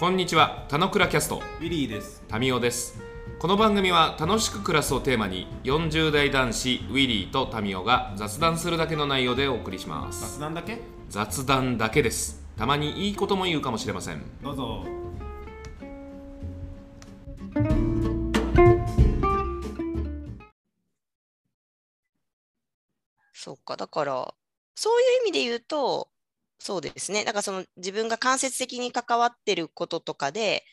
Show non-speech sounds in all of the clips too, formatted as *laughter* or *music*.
こんにちは、たのくらキャスト、ウィリーです。タミオです。この番組は楽しく暮らすをテーマに、40代男子ウィリーとタミオが雑談するだけの内容でお送りします。雑談だけ？雑談だけです。たまにいいことも言うかもしれません。どうぞ。そうか、だから、そういう意味で言うと、そうですね。だからその自分が間接的に関わってることとかで、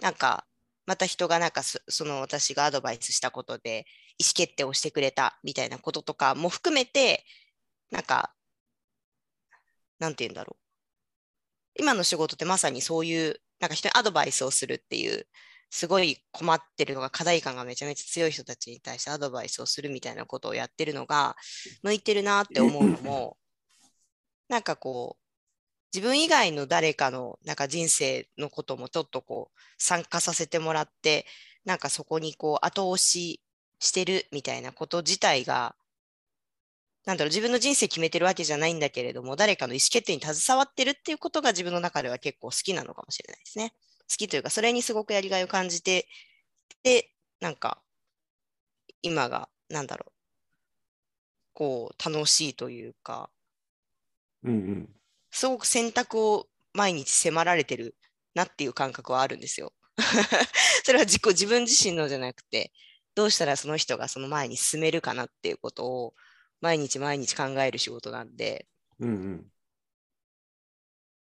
なんか、また人がなんかその私がアドバイスしたことで意思決定をしてくれたみたいなこととかも含めて、なんか、なんて言うんだろう。今の仕事ってまさにそういう、なんか人にアドバイスをするっていう、すごい困ってるのが課題感がめちゃめちゃ強い人たちに対してアドバイスをするみたいなことをやってるのが向いてるなって思うのも、なんかこう、自分以外の誰かのなんか人生のこともちょっとこう参加させてもらって、なんかそこにこう後押ししてるみたいなこと自体が、なんだろう、自分の人生決めてるわけじゃないんだけれども、誰かの意思決定に携わってるっていうことが自分の中では結構好きなのかもしれないですね。好きというか、それにすごくやりがいを感じて、で、なんか、今が、なんだろう、こう、楽しいというか、うんうん。すごく選択を毎日迫られてるなっていう感覚はあるんですよ。*laughs* それは自己、自分自身のじゃなくて、どうしたらその人がその前に進めるかなっていうことを毎日毎日考える仕事なんで、うんうん。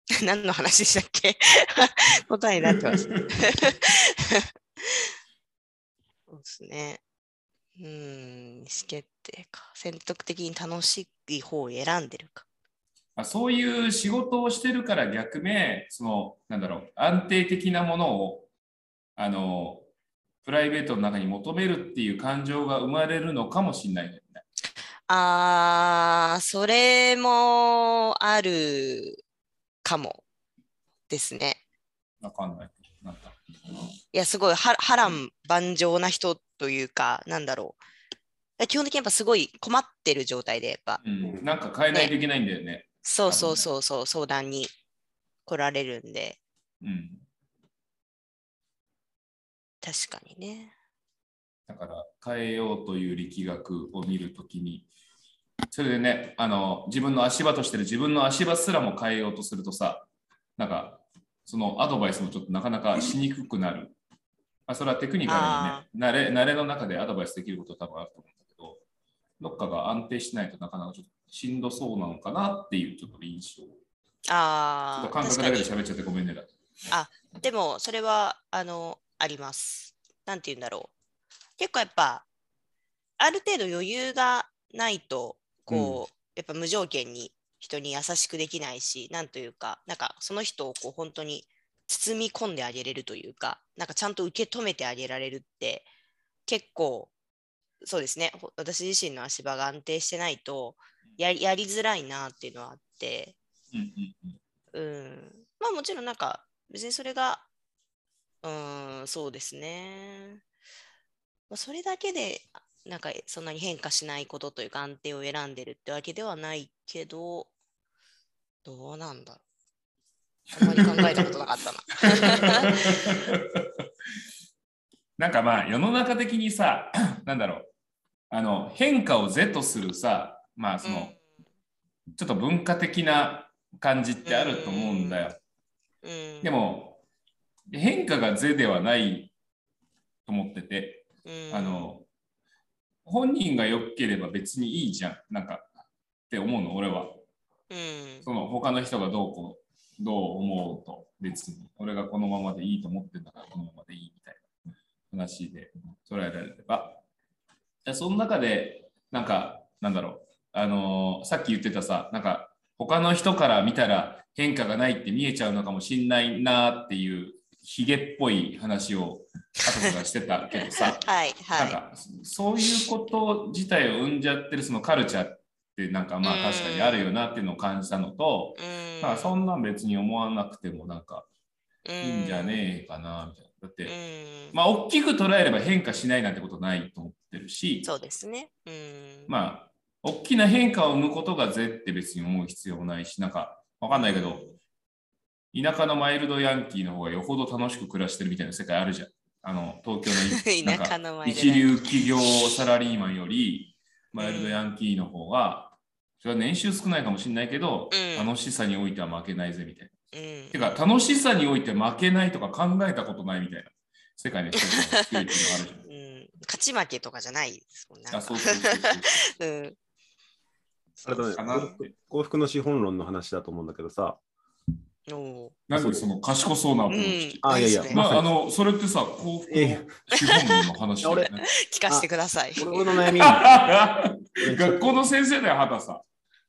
*laughs* 何の話でしたっけ？*laughs* 答えになってます。そうですね。うーん、意思決定か？選択的に楽しい方を選んでるか。まあそういう仕事をしてるから逆め、その、なんだろう、安定的なものを、あの、プライベートの中に求めるっていう感情が生まれるのかもしれないよね。あー、それもあるかもですね。わかんない。なんかいや、すごいは波乱万丈な人というか、なんだろう。基本的にやっぱすごい困ってる状態で、やっぱ、うん、なんか変えないといけないんだよね。そうそうそうそう、相談に来られるんで、うん。確かにね。だから変えようという力学を見るときに、それでね、あの、自分の足場としてる自分の足場すらも変えようとするとさ、なんか、そのアドバイスもちょっとなかなかしにくくなる。まあ、それはテクニカルにね、慣れ慣れの中でアドバイスできること多分あると思うんだけど、どっかが安定しないとなかなかちょっとしんどそうなのかなっていうちょっと印象。ああ、と感覚。だけで喋っちゃってごめんねだ。でも、それは、あの、あります。なんて言うんだろう。結構やっぱ、ある程度余裕がないと、こう、やっぱ無条件に人に優しくできないし、なんというか、なんかその人をこう本当に包み込んであげれるというか、なんかちゃんと受け止めてあげられるって、結構、そうですね、ほ私自身の足場が安定してないと、やりやりづらいなっていうのはあって、うんうんうんうん。まあもちろんなんか別にそれが、うん、そうですね。まあ、それだけでなんかそんなに変化しないことというか安定を選んでるってわけではないけど、どうなんだろう。あんまり考えたことなかったな。*laughs* なんかまあ世の中的にさ、なんだろう、あの変化を是とするさ、まあその、ちょっと文化的な感じってあると思うんだよ。うん、うん。で、も変化が是ではないと思ってて、うん、あの本人が良ければ別にいいじゃん、なんかって思うの、俺は。うん、その他の人がどうこうどう思うと。別に。俺がこのままでいいと思ってんだからこのままでいいみたいな話で捉えられればでその中でなんかなんだろうあのーさっき言ってたさなんか他の人から見たら変化がないって見えちゃうのかもしんないなっていうヒゲっぽい話を後からしてたけどさ *laughs* はい、はい。なんかそういうこと自体を生んじゃってるそのカルチャーってなんかまあうん確かにあるよなっていうのを感じたのと、うん、まあそんなん別に思わなくてもなんかいいいんじゃねえかなみたいな。だって、うん、まあ大きく捉えれば変化しないなんてことないと思ってるし、そうですね。うん、まあ大きな変化を生むことがぜって別に思う必要もないし、なんかわかんないけど、田舎のマイルドヤンキーの方がよほど楽しく暮らしてるみたいな世界あるじゃん。あの東京の *laughs* なん田舎かの一流企業サラリーマンよりマイルドヤンキーの方が、それは年収少ないかもしれないけど、うん楽しさにおいては負けないぜみたいな。うんてか、楽しさにおいて負けないとか考えたことないみたいな世界の人たちのがあるじゃん。うん、勝ち負けとかじゃないですもんね。あ、そうそうそうそう。*laughs* うん。あれだね幸福の資本論の話だと思うんだけどさ、なんでその賢そうなアプローチ。あいやいやまあ、あの、それってさ、幸福の資本論の話だよね。*laughs* 聞かせてください。俺の悩み、*laughs* 学校の先生だよ、畑さん。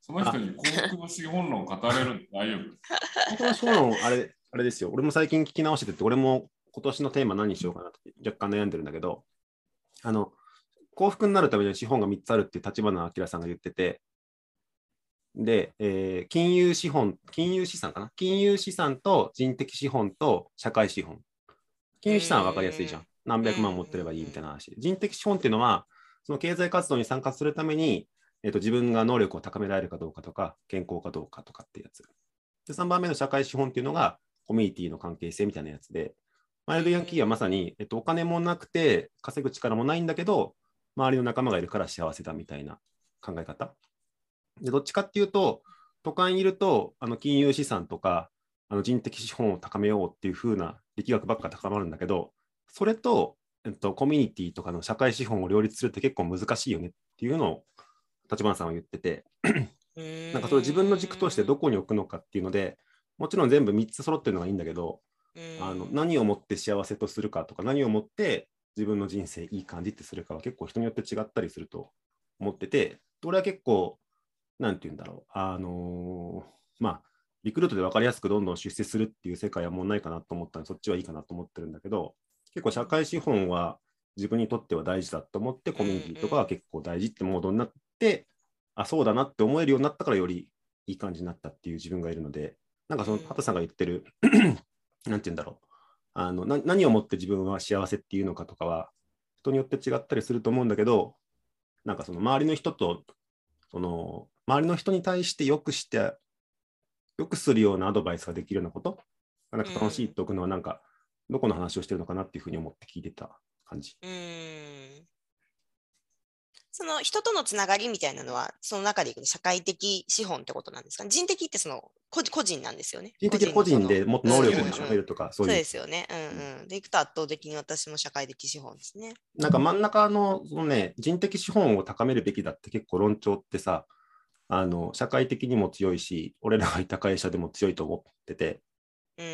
その人に幸福の資本論語れるんで大丈夫。幸福の資本論、あれ、あれですよ。俺も最近聞き直してて、俺も今年のテーマ何にしようかなって若干悩んでるんだけど、あの、幸福になるためには資本が3つあるって立花明さんが言ってて、で、えー金融資本、金融資産かな？金融資産と人的資本と社会資本。金融資産は分かりやすいじゃん。何百万持ってればいいみたいな話。人的資本っていうのは、その経済活動に参加するために、えー、と自分が能力を高められるかどうかとか、健康かどうかとかってやつ。で、3番目の社会資本っていうのが、コミュニティの関係性みたいなやつで、マイルドヤンキーはまさに、えっと、お金もなくて、稼ぐ力もないんだけど、周りの仲間がいるから幸せだみたいな考え方。で、どっちかっていうと、都会にいると、あの金融資産とか、あの人的資本を高めようっていう風な力学ばっか高まるんだけど、それと、えっと、コミュニティとかの社会資本を両立するって結構難しいよねっていうのを、立花さんは言ってて、なんかそれ自分の軸としてどこに置くのかっていうので、もちろん全部3つ揃ってるのがいいんだけど、あの何をもって幸せとするかとか、何をもって自分の人生いい感じってするかは結構人によって違ったりすると思ってて、俺は結構、なんて言うんだろう、あのーまあ、リクルートで分かりやすくどんどん出世するっていう世界はもうないかなと思ったので、そっちはいいかなと思ってるんだけど、結構社会資本は自分にとっては大事だと思って、コミュニティとかは結構大事ってモードになあ、そうだなって思えるようになったからよりいい感じになったっていう自分がいるので、なんかそのうん畑さんが言ってる、*clears throat* なんて言うんだろう。あのな何をもって自分は幸せっていうのかとかは人によって違ったりすると思うんだけどなんかその周りの人とその周りの人に対してよくしてよくするようなアドバイスができるようなことがなんか楽しいっておくのはなんかどこの話をしてるのかなっていうふうに思って聞いてた感じ。うんその人とのつながりみたいなのは、その中でいくと社会的資本ってことなんですか？ね。人的ってその個個人なんですよね。人的個人でもっと能力をうん高めるとか、そそうですよね。うんうん。でいくと圧倒的に私も社会的資本ですね。なんか真ん中のその、ね、人的資本を高めるべきだって結構論調ってさ、あの社会的にも強いし、俺らがいた会社でも強いと思ってて、うん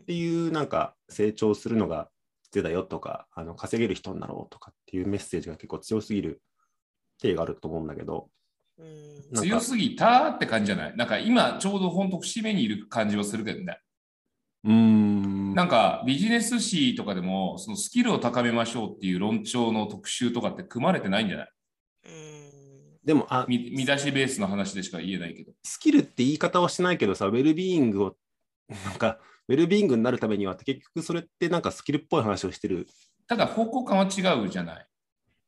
っ。ていうなんか成長するのが必要だよとか、あの稼げる人になろうとかっていうメッセージが結構強すぎる体があると思うんだけど、強すぎたって感じじゃない？なんか今ちょうど本当節目にいる感じはするけどね。うーん、なんかビジネス誌とかでもそのスキルを高めましょうっていう論調の特集とかって組まれてないんじゃない？うんでもあ、見見出しベースの話でしか言えないけど。スキルって言い方はしてないけどさ、ウェルビーイングを、なんか、ウェルビーイングになるためにはって結局それってなんかスキルっぽい話をしてる。ただ方向感は違うじゃない？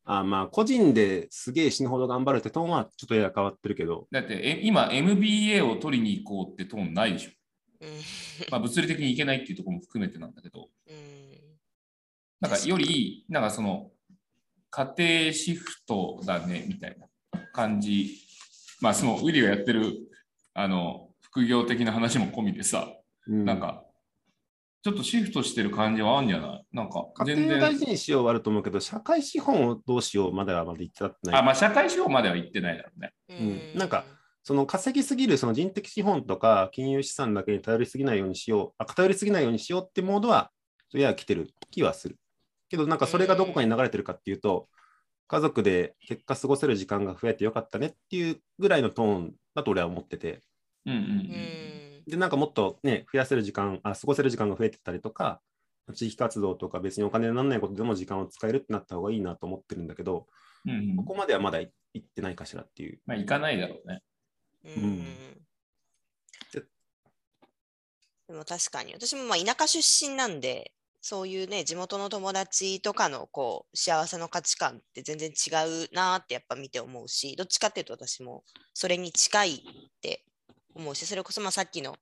あまあ、個人ですげえ死ぬほど頑張るってトーンはちょっとやや変わってるけど、だってえ今 MBA を取りに行こうってトーンないでしょ。うん。まあ物理的に行けないっていうところも含めてなんだけど、うん。なんかより、なんかその家庭シフトだねみたいな感じ。まあそのウィリがやってるあの副業的な話も込みでさ、うん。なんかちょっとシフトしてる感じはあるんじゃない？なんか家全然。庭を大事にしようはあると思うけど、社会資本をどうしようまではまだ言ってない。あ、まあ社会資本までは行ってないだろうね。うんなんかその稼ぎすぎるその人的資本とか金融資産だけに頼りすぎないようにしよう、あ頼りすぎないようにしようってモードは、それは来てる気はする。けど、なんかそれがどこかに流れてるかっていうと、家族で結果過ごせる時間が増えてよかったねっていうぐらいのトーンだと俺は思ってて、うんうんう。うんんで、なんかもっとね、増やせる時間、あ過ごせる時間が増えてたりとか、地域活動とか別にお金にならないことでも時間を使えるってなった方がいいなと思ってるんだけど、うんうん。ここまではまだ行ってないかしらっていう。まあ行かないだろうね。うん。ででも確かに。私もまあ田舎出身なんでそういうね地元の友達とかのこう幸せの価値観って全然違うなってやっぱ見て思うしどっちかっていうと私もそれに近いって思うしそれこそまあさっきの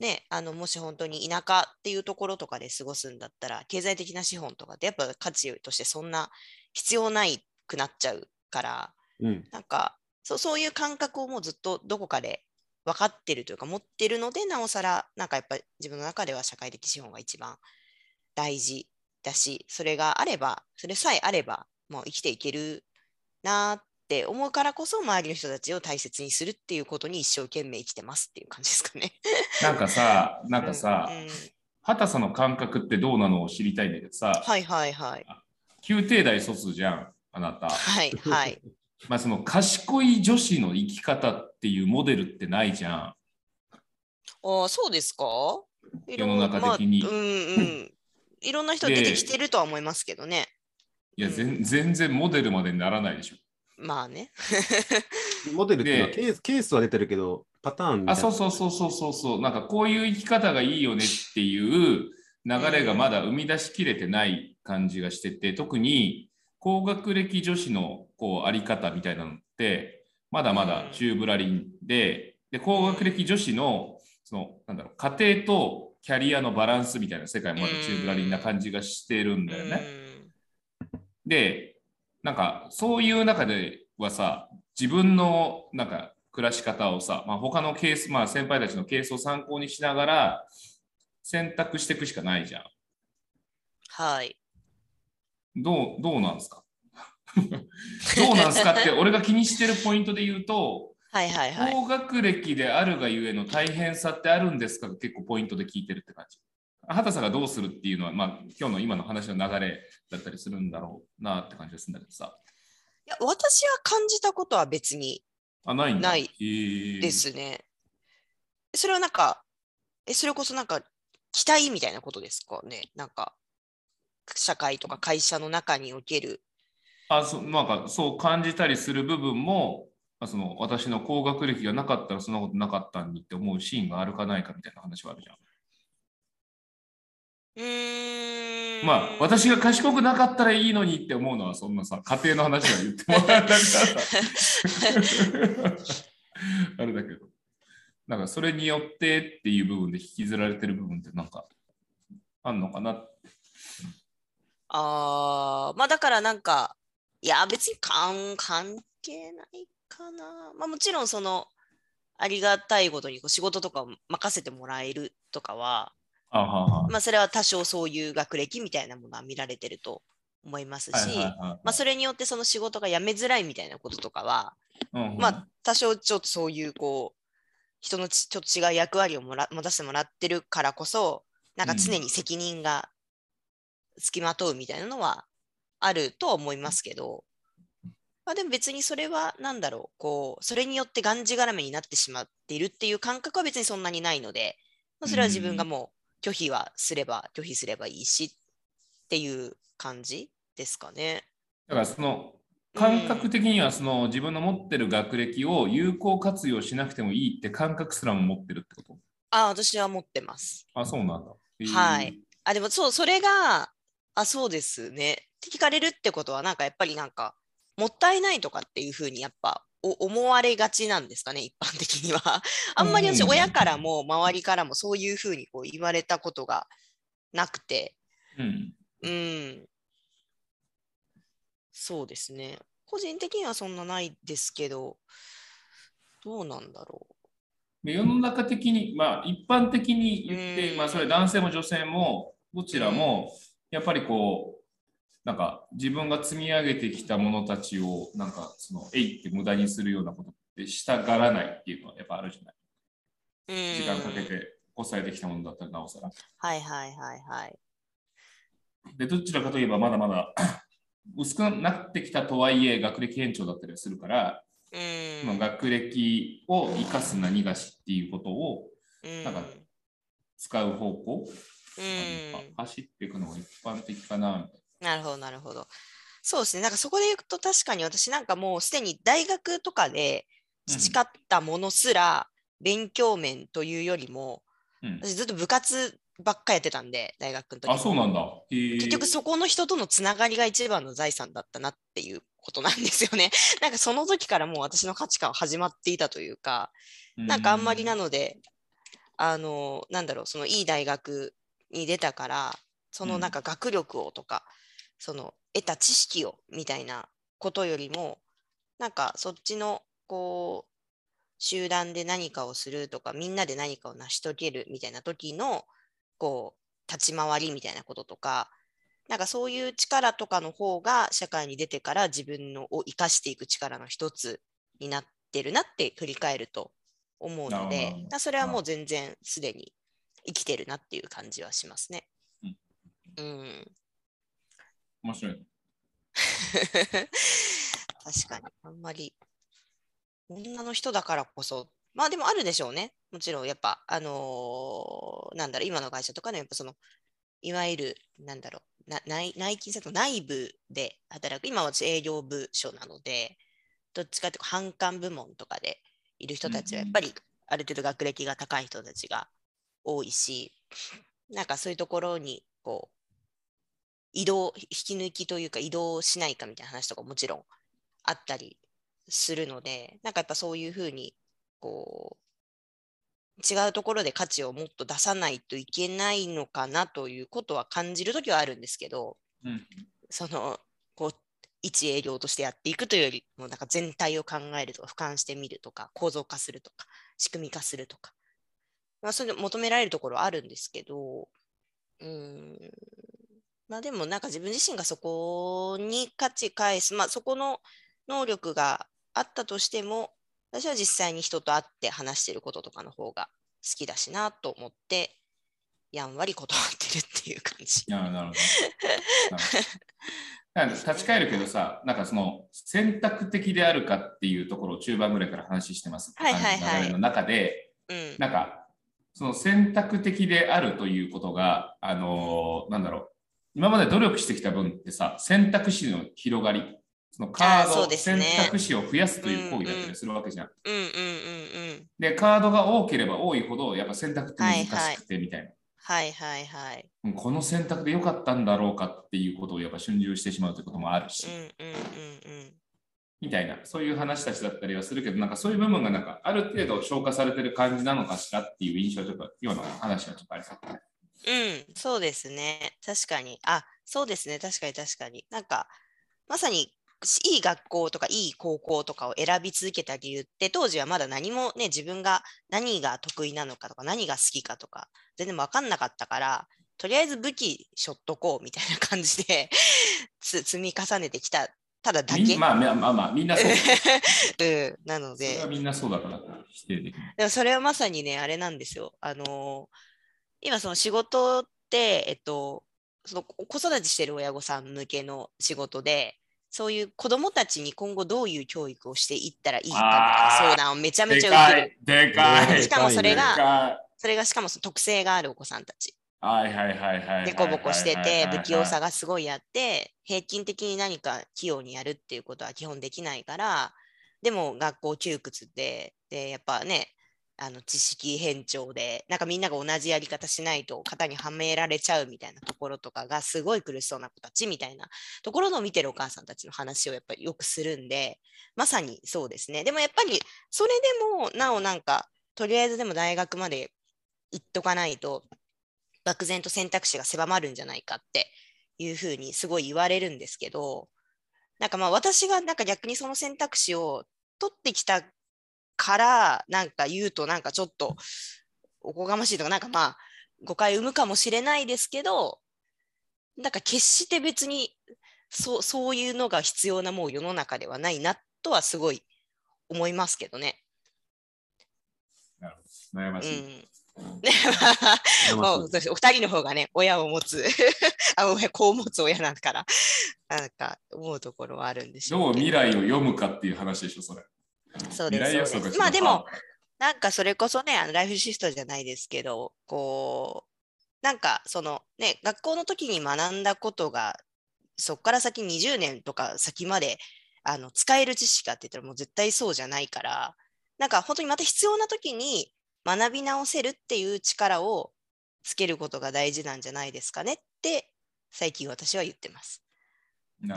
ね、あのもし本当に田舎っていうところとかで過ごすんだったら、経済的な資本とかってやっぱ価値としてそんな必要ないくなっちゃうから、うん。なんかそうそういう感覚をもうずっとどこかで分かってるというか持ってるのでなおさらなんかやっぱり自分の中では社会的資本が一番大事だしそれがあればそれさえあればもう生きていけるなって思うからこそ周りの人たちを大切にするっていうことに一生懸命生きてますっていう感じですかね。なんかさ、*laughs* なんかさ、うんうん畑さんの感覚ってどうなのを知りたいんだけどさ、はいはいはい宮廷大卒じゃん、あなた。はいはい。*laughs* まあその賢い女子の生き方っていうモデルってないじゃん。ああそうですか？世の中的にまあうんうん。いろんな人出てきてるとは思いますけどね。いや、全然モデルまでにならないでしょ。まあね。モデルっていうのはでケースケースは出てるけど、パターンあ、な。そうそうそうそうそうそう。なんかこういう生き方がいいよねっていう流れがまだ生み出しきれてない感じがしてて、特に高学歴女子のこうあり方みたいなのって、まだまだ中ぶらりんで、で高学歴女子のそのなんだろう家庭とキャリアのバランスみたいな世界もまだ中ぶらりんな感じがしてるんだよね。で、なんかそういう中ではさ、自分のなんか暮らし方をさ、まあ、他のケース、まあ先輩たちのケースを参考にしながら選択していくしかないじゃん。はい。どう、どうなんですか？*laughs* どうなんですかって俺が気にしてるポイントで言うと、はいはいはい。高学歴であるがゆえの大変さってあるんですかが結構ポイントで聞いてるって感じ。畑さんがどうするっていうのは、まあ、今日の今の話の流れだったりするんだろうなって感じがするんだけどさ。いや私は感じたことは別にあ、ない。ないですね。それはなんか、え、それこそなんか期待みたいなことですかね？なんか、社会とか会社の中における。あそなんかそう感じたりする部分も、まあ、その私の高学歴がなかったらそんなことなかったんにって思うシーンがあるかないかみたいな話はあるじゃん。うー。ん。まあ私が賢くなかったらいいのにって思うのはそんなさ家庭の話が言ってもらえたからさあれだけど。なんかそれによってっていう部分で引きずられてる部分ってなんかあんのかなああ、まあだからなんか、いや別に関関係ないかな。まあもちろんその、ありがたいことにこう仕事とかを任せてもらえるとかはまあそれは多少そういう学歴みたいなものは見られてると思いますし、まあそれによってその仕事が辞めづらいみたいなこととかは、うんうん。まあ多少ちょっとそういうこう、人のちちょっと違う役割をもら持たせてもらってるからこそ、なんか常に責任が付きまとうみたいなのはあるとは思いますけど、まあでも別にそれはなんだろう、こう、それによってがんじがらめになってしまっているっていう感覚は別にそんなにないので、まあそれは自分がもう拒否はすれば、拒否すればいいしっていう感じですかね。だからその感覚的にはその自分の持ってる学歴を有効活用しなくてもいいって感覚すらも持ってるってこと？あ、私は持ってます。あ、そうなんだ。へーはい。あ、でもそう、それが、あ、そうですね。って聞かれるってことは、なんかやっぱりなんか、もったいないとかっていうふうにやっぱお思われがちなんですかね、一般的には。あんまり私、うん親からも周りからもそういうふうにこう言われたことがなくて、うん。うん。そうですね。個人的にはそんなないですけど、どうなんだろで世の中的に、まあ、一般的に言って、うんまあ、それ男性も女性もどちらもやっぱりこうなんか自分が積み上げてきたものたちをなんかそのえいって無駄にするようなことってしたがらないっていうのはやっぱあるじゃない？時間かけて抑えてきたものだったらなおさら。はいはいはいはい。でどちらかといえばまだまだ *coughs* 薄くなってきたとはいえ学歴延長だったりはするから、うん。学歴を生かす何がしっていうことをうんなんか使う方向うん走っていくのが一般的かなみたいなるほど、なるほど。そうですね。なんかそこで言うと確かに私なんかもうすでに大学とかでうん培ったものすら勉強面というよりも、な。うん、私ずっと部活ばっかやってたんで、大学の時あ、そうなんだ。へー結局そこの人とのつながりが一番の財産だったなっていうことなんですよね。*laughs* なんかその時からもう私の価値観は始まっていたというか、なんかあんまりなので、あのなんだろうそのいい大学に出たからそのうんなんか学力をとか、その得た知識をみたいなことよりもなんかそっちのこう集団で何かをするとかみんなで何かを成し遂げるみたいな時のこう立ち回りみたいなこととかなんかそういう力とかの方が社会に出てから自分のを生かしていく力の一つになってるなって振り返ると思うのでそれはもう全然すでに生きてるなっていう感じはしますね。うん。うん、面白い。*laughs* 確かに。あんまり。女の人だからこそ。まあでもあるでしょうね。もちろん。やっぱあのーなんだろう。今の会社とかねやっぱそのいわゆるなんだろう。な内内勤さと内部で働く。今は私営業部署なのでどっちかというと販管部門とかでいる人たちはやっぱりある程度学歴が高い人たちが多いしなんかそういうところにこう移動引き抜きというか移動しないかみたいな話とかもちろんあったりするのでなんかやっぱそういうふうにこう違うところで価値をもっと出さないといけないのかなということは感じるときはあるんですけどうん。そのこう一営業としてやっていくというよりもなんか全体を考えるとか俯瞰してみるとか構造化するとか仕組み化するとか、まあ、そういうの求められるところはあるんですけどうーんまあでもなんか自分自身がそこに価値返すまあそこの能力があったとしても私は実際に人と会って話してることとかの方が好きだしなと思ってやんわり断ってるっていう感じ。なるほど。立ち返るけどさ、なんかその選択的であるかっていうところを中盤ぐらいから話してますはいはいはい流れの中で、うんなんかその選択的であるということが、あのーなんだろう、今まで努力してきた分ってさ、選択肢の広がり、そのカード、選択肢を増やすという行為だったりするわけじゃん。うんうんうんうん。で、カードが多ければ多いほど、やっぱ選択って難しくてみたいな。はいはいはい。うんこの選択で良かったんだろうかっていうことをやっぱ瞬時してしまうということもあるし。みたいな、そういう話たちだったりはするけど、なんかそういう部分がなんかある程度消化されてる感じなのかしらっていう印象はちょっと今の話はちょっとありそうだね。うん、そうですね。確かに。あ、そうですね。確かに確かに。なんか、まさに、しいい学校とかいい高校とかを選び続けた理由って、当時はまだ何もね、自分が何が得意なのかとか、何が好きかとか、全然分かんなかったから、とりあえず武器しょっとこうみたいな感じで *laughs* つ積み重ねてきた、ただだけ。まあまあまあまあ、みんなそう。*laughs* うん、なのでそれは。みんなそうだから否定できない。でもそれはまさにね、あれなんですよ。あのー今その仕事って、えっと、その子育てしてる親御さん向けの仕事で、そういう子供たちに今後どういう教育をしていったらいいかみたいな相談をめちゃめちゃ受ける。い、でかい。しかもそれでが、それがしかもその特性があるお子さんたち。はいはいはいはいはい。でこぼこしてて、不器用さが。がすごいあって、平均的に何か器用にやるっていうことは基本できないから、でも学校窮屈で、で、やっぱね、あの知識偏重で、なんかみんなが同じやり方しないと型にはめられちゃうみたいなところとかがすごい苦しそうな子たちみたいなところのを見てるお母さんたちの話をやっぱりよくするんで、まさにそうですね。でもやっぱりそれでもなおなんか、とりあえずでも大学まで行っとかないと、漠然と選択肢が狭まるんじゃないかっていうふうにすごい言われるんですけど、なんかまあ私がなんか逆にその選択肢を取ってきたからなんか言うとなんかちょっとおこがましいとかなんかまあ誤解を生むかもしれないですけど、なんか決して別にそうそういうのが必要なもう世の中ではないなとはすごい思いますけどね。なるほど悩ましい。うん。*laughs* お二人の方がね、親を持つ、*laughs* あ、親子を持つ親なんから、なんか思うところはあるんでしょうけど。どう未来を読むかっていう話でしょ、それ。そうですです。まあでも、なんかそれこそね、あのライフシフトじゃないですけど、こう、なんかそのね、学校の時に学んだことが、そこから先20年とか先まであの使える知識かって言ったらもう絶対そうじゃないから、なんか本当にまた必要な時に学び直せるっていう力をつけることが大事なんじゃないですかねって最近私は言ってます。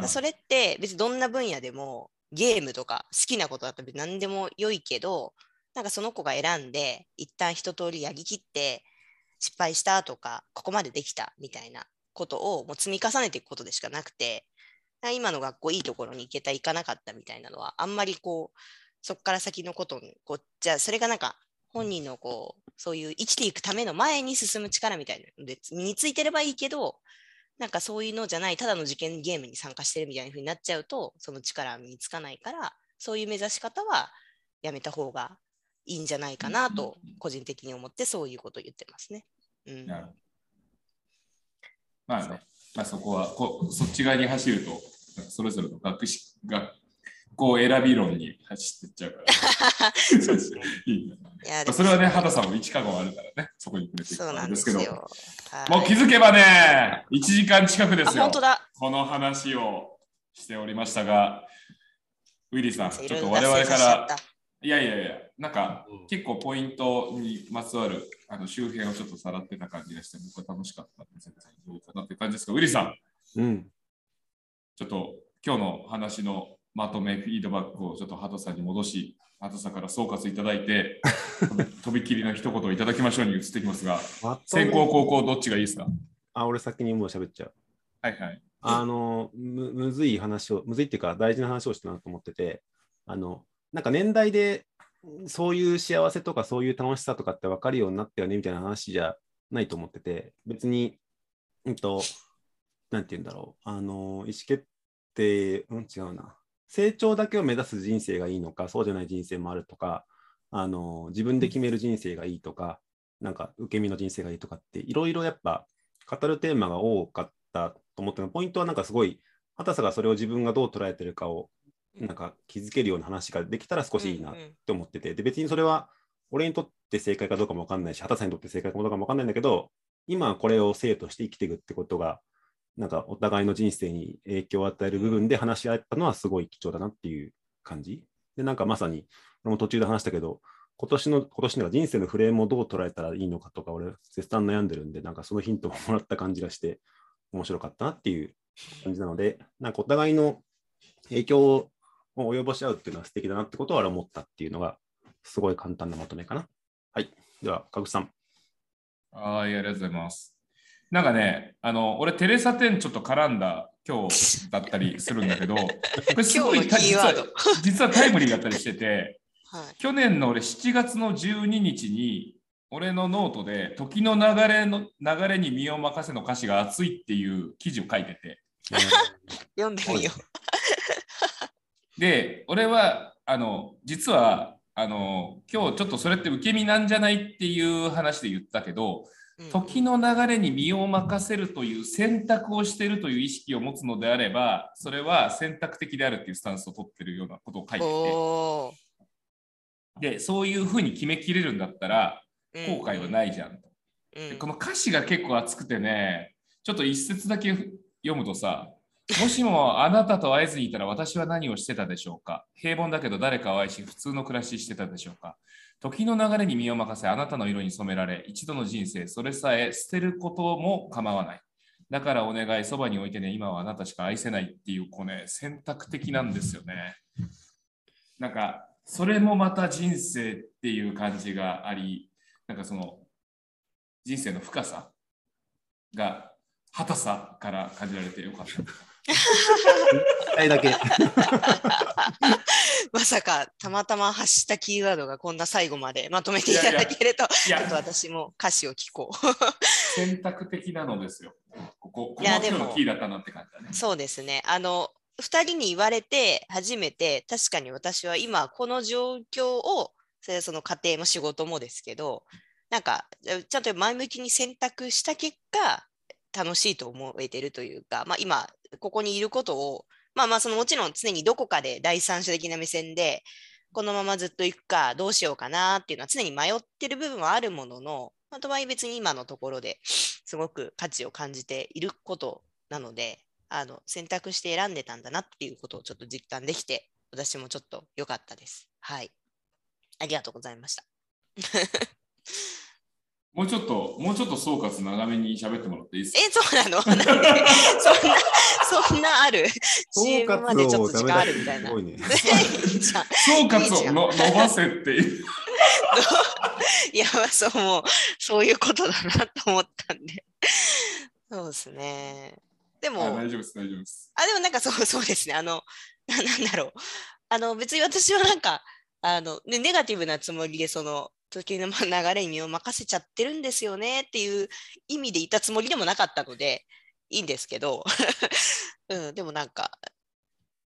それって別にどんな分野でもゲームとか好きなことだったら何でも良いけどなんかその子が選んで、一旦一通りやりきって、失敗したとか、ここまでできたみたいなことをもう積み重ねていくことでしかなくて、今の学校いいところに行けた、行かなかったみたいなのは、あんまりこう、そこから先のことに、こう、じゃあそれがなんか、本人のこう、そういう生きていくための前に進む力みたいなので、身についてればいいけど、なんかそういうのじゃない、ただの受験ゲームに参加してるみたいな風になっちゃうと、その力は身につかないから、そういう目指し方はやめた方がいいんじゃないかなと、個人的に思ってそういうことを言ってますね。うん、なるほどまあね、まあ、そこはこそっち側に走ると、それぞれの学士学校選び論に走ってっちゃうから。そうですねいいねいやまあそれはね、畑さんも一かもあるからね、そこに触れていくそうなんんでけど、ですすよ。はいもう気づけばね、1時間近くであ、すよ本。当だ。この話をしておりましたが、ウィリーさん、ちょっと我々からた、いやいやいや、なんかうん結構ポイントにまつわるあの周辺をちょっとさらってた感じがして、僕は楽しかったんで、全然どうかなって感じですが、ウィリーさん、うん。ちょっと今日の話のまとめ、フィードバックをちょっと畑さんに戻し、畑さんから総括いただいて、*laughs* とびきりの一言をいただきましょうに移ってきますが、先行、高校、どっちがいいですか？あ、俺先にもう喋っちゃう。はいはい。あのむ、むずい話を、むずいっていうか大事な話をしたなと思ってて、あの、なんか年代でそういう幸せとかそういう楽しさとかって分かるようになったよねみたいな話じゃないと思ってて、別に、うんと、なんて言うんだろう、あの、意思決定、うん、違うな。成長だけを目指す人生がいいのか、そうじゃない人生もあるとか、あの、自分で決める人生がいいとか、なんか受け身の人生がいいとかって、いろいろやっぱ語るテーマが多かったと思ってポイントはなんかすごい、畑さがそれを自分がどう捉えてるかをなんか気づけるような話ができたら少しいいなっうんうん。て思ってて、で別にそれは俺にとって正解かどうかも分かんないし、畑さんにとって正解かどうかも分かんないんだけど、今はこれを生として生きていくってことが、なんかお互いの人生に影響を与える部分で話し合ったのはすごい貴重だなっていう感じ。で、なんかまさに、俺も途中で話したけど、今年の、今年の人生のフレームをどう捉えたらいいのかとか、俺、絶賛悩んでるんで、なんかそのヒントをもらった感じがして、面白かったなっていう感じなので、なんかお互いの影響を及ぼし合うっていうのは素敵だなってことは俺思ったっていうのが、すごい簡単なまとめかな。はい。では、かぐさん。はい、ありがとうございます。なんかね、あの、俺、テレサ・テンちょっと絡んだ今日だったりするんだけど、*laughs* これすごい実は *laughs* 実はタイムリーだったりしてて、はい。去年の俺7月の12日に、俺のノートで、時の流れの流れに身を任せの歌詞が熱いっていう記事を書いてて、*laughs* 読んでみよで、俺は、あの、実は、あの、今日ちょっとそれって受け身なんじゃないっていう話で言ったけど、時の流れに身を任せるという選択をしているという意識を持つのであれば、それは選択的であるっていうスタンスを取ってるようなことを書いておー。て、で、そういうふうに決めきれるんだったら、うん。後悔はないじゃんと。うん。でこの歌詞が結構熱くてね、ちょっと一節だけ読むとさ、もしもあなたと会えずにいたら私は何をしてたでしょうか？平凡だけど誰かを愛し普通の暮らししてたでしょうか？時の流れに身を任せあなたの色に染められ一度の人生それさえ捨てることも構わない。だからお願いそばに置いてね今はあなたしか愛せないっていうこうね選択的なんですよね。なんかそれもまた人生っていう感じがありなんかその人生の深さが果さから感じられてよかった。一回だけ。*laughs* まさかたまたま発したキーワードがこんな最後までまとめていただけると、いやちょっと私も歌詞を聞こ選択的なのですよ。ここ、このいやでも今日のキーだったなって感じだねう。。そうですね。あの、2人に言われて初めて、確かに私は今この状況を、それはその家庭も仕事もですけど、なんかちゃんと前向きに選択した結果、楽しいと思えてるというか、まあ、今ここにいることを、まあまあそのもちろん常にどこかで第三者的な目線でこのままずっと行くかどうしようかなっていうのは常に迷ってる部分はあるものの、まあ、とはいえ別に今のところですごく価値を感じていることなのであの選択して選んでたんだなっていうことをちょっと実感できて私もちょっと良かったです。はい。ありがとうございました。*laughs* もうちょっと、もうちょっと総括長めに喋ってもらっていいですか？え、そうなの？*laughs* なんで？そんな、そんなある総 ?CM までちょっと時間あるみたいな。い *laughs* ね。総括をの伸ばせっていう。*laughs* いや、まあそう、もう、そういうことだなと思ったんで。そうですね。であも、大丈夫です、大丈夫です。あ、でもなんかそう、そうですね。あの、ななんだろう。あの、別に私はなんか、あの、ね、ネガティブなつもりで、その、時のま流れに身を任せちゃってるんですよねっていう意味でいたつもりでもなかったので、いいんですけど、*laughs* うん、でもなんか、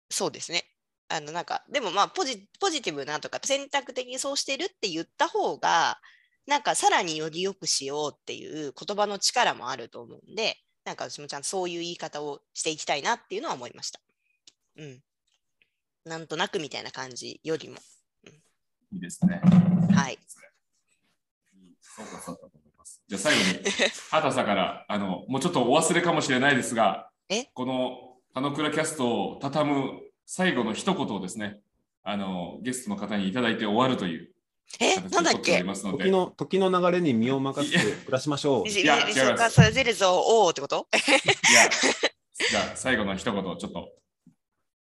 そうですね。あの、なんか、でもまあポジ、ポジティブなとか、選択的にそうしてるって言った方が、なんかさらにより良くしようっていう言葉の力もあると思うんで、なんか私もちゃんとそういう言い方をしていきたいなっていうのは思いました。うん。なんとなくみたいな感じよりも。いいですね。はい。そうかそうだと思います。じゃあ最後に、*laughs* 畑さんから、あの、もうちょっとお忘れかもしれないですが、え？この田野倉キャストを畳む最後の一言をですね、あの、ゲストの方にいただいて終わるというえ、形なんだっけ？ますので時の時の流れに身を任せて暮らしましょう。*laughs* リいや違いますリソカサゼルゾおーってこと？*laughs* いや、じゃあ最後の一言、ちょっと、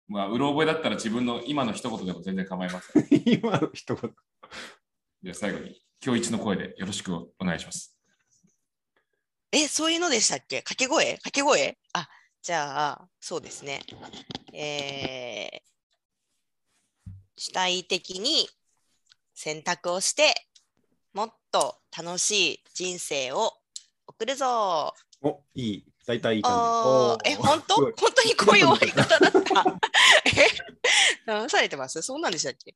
まあ、うろ覚えだったら自分の今の一言でも全然構いません。今の一言。じゃあ最後に、今日一の声でよろしくお願いします。え、そういうのでしたっけ？掛け声？掛け声？あ、じゃあ、そうですね。えー、主体的に選択をして、もっと楽しい人生を送るぞ。お、いい。大体いい感じ。え、本当？本当にこういう終わり方だった？*laughs* え騙されてます？そうなんでしたっけ？